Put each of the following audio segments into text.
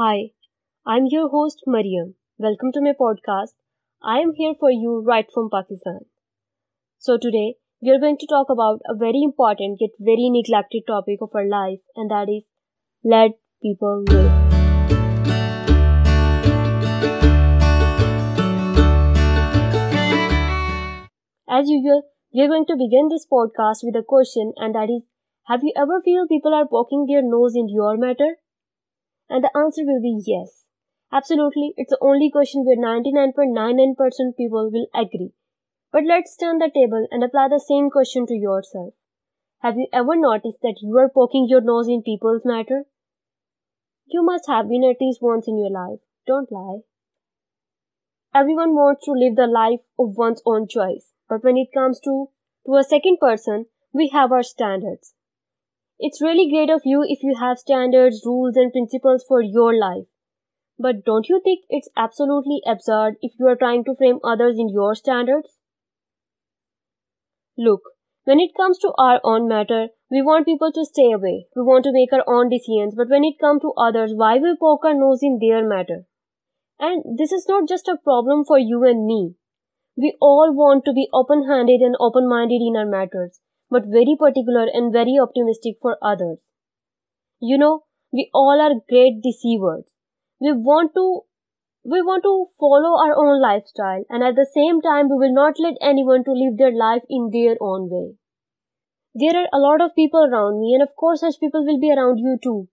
Hi, I'm your host Mariam. Welcome to my podcast. I am here for you right from Pakistan. So today we are going to talk about a very important yet very neglected topic of our life and that is let people live. As usual, we are going to begin this podcast with a question and that is have you ever feel people are poking their nose in your matter? And the answer will be yes. Absolutely, it's the only question where 99.99% people will agree. But let's turn the table and apply the same question to yourself. Have you ever noticed that you are poking your nose in people's matter? You must have been at least once in your life. Don't lie. Everyone wants to live the life of one's own choice. But when it comes to, to a second person, we have our standards. It's really great of you if you have standards, rules, and principles for your life. But don't you think it's absolutely absurd if you are trying to frame others in your standards? Look, when it comes to our own matter, we want people to stay away. We want to make our own decisions. But when it comes to others, why we poke our nose in their matter? And this is not just a problem for you and me. We all want to be open handed and open minded in our matters but very particular and very optimistic for others. You know, we all are great deceivers. We want to we want to follow our own lifestyle and at the same time we will not let anyone to live their life in their own way. There are a lot of people around me and of course such people will be around you too.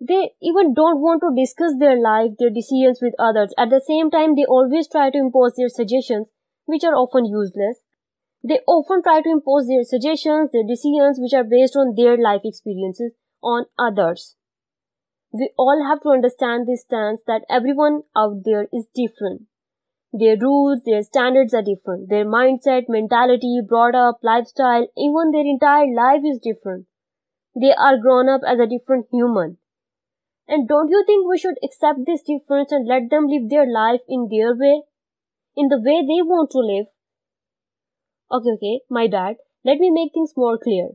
They even don't want to discuss their life, their decisions with others. At the same time, they always try to impose their suggestions, which are often useless. They often try to impose their suggestions, their decisions, which are based on their life experiences, on others. We all have to understand this stance that everyone out there is different. Their rules, their standards are different. Their mindset, mentality, brought up, lifestyle, even their entire life is different. They are grown up as a different human. And don't you think we should accept this difference and let them live their life in their way? In the way they want to live? Okay, okay, my bad. Let me make things more clear.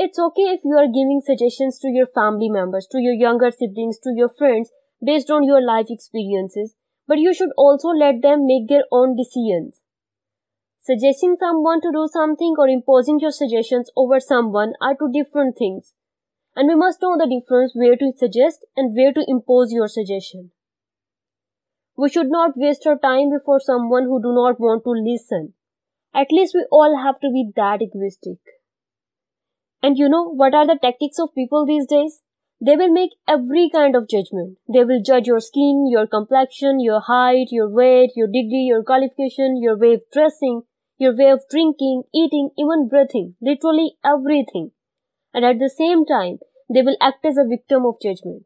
It's okay if you are giving suggestions to your family members, to your younger siblings, to your friends based on your life experiences, but you should also let them make their own decisions. Suggesting someone to do something or imposing your suggestions over someone are two different things. And we must know the difference where to suggest and where to impose your suggestion. We should not waste our time before someone who do not want to listen. At least we all have to be that egoistic. And you know what are the tactics of people these days? They will make every kind of judgment. They will judge your skin, your complexion, your height, your weight, your degree, your qualification, your way of dressing, your way of drinking, eating, even breathing. Literally everything. And at the same time, they will act as a victim of judgment.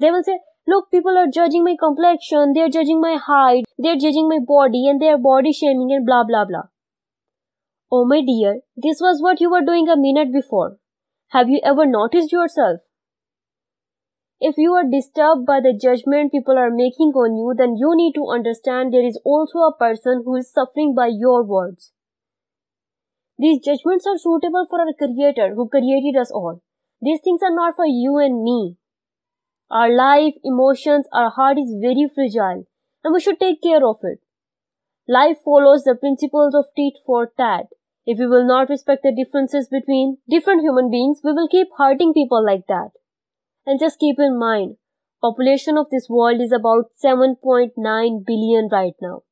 They will say, look, people are judging my complexion, they're judging my height, they're judging my body, and they're body shaming and blah blah blah. Oh, my dear, this was what you were doing a minute before. Have you ever noticed yourself? If you are disturbed by the judgment people are making on you, then you need to understand there is also a person who is suffering by your words. These judgments are suitable for our Creator who created us all. These things are not for you and me. Our life, emotions, our heart is very fragile and we should take care of it. Life follows the principles of tit for tat. If we will not respect the differences between different human beings, we will keep hurting people like that. And just keep in mind, population of this world is about 7.9 billion right now.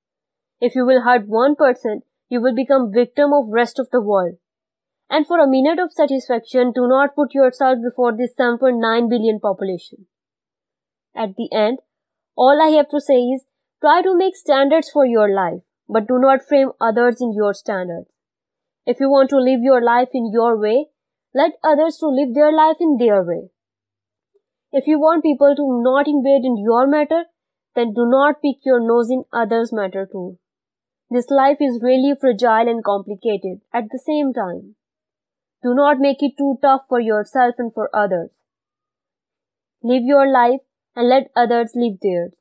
If you will hurt one person, you will become victim of rest of the world. And for a minute of satisfaction, do not put yourself before this 7.9 billion population. At the end, all I have to say is try to make standards for your life, but do not frame others in your standards. If you want to live your life in your way, let others to live their life in their way. If you want people to not invade in your matter, then do not pick your nose in others' matter too. This life is really fragile and complicated at the same time. Do not make it too tough for yourself and for others. Live your life and let others live theirs.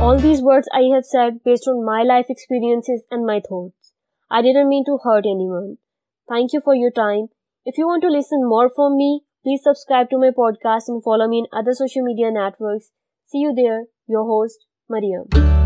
All these words I have said based on my life experiences and my thoughts. I didn't mean to hurt anyone. Thank you for your time. If you want to listen more from me, please subscribe to my podcast and follow me in other social media networks. See you there, your host, Mariam.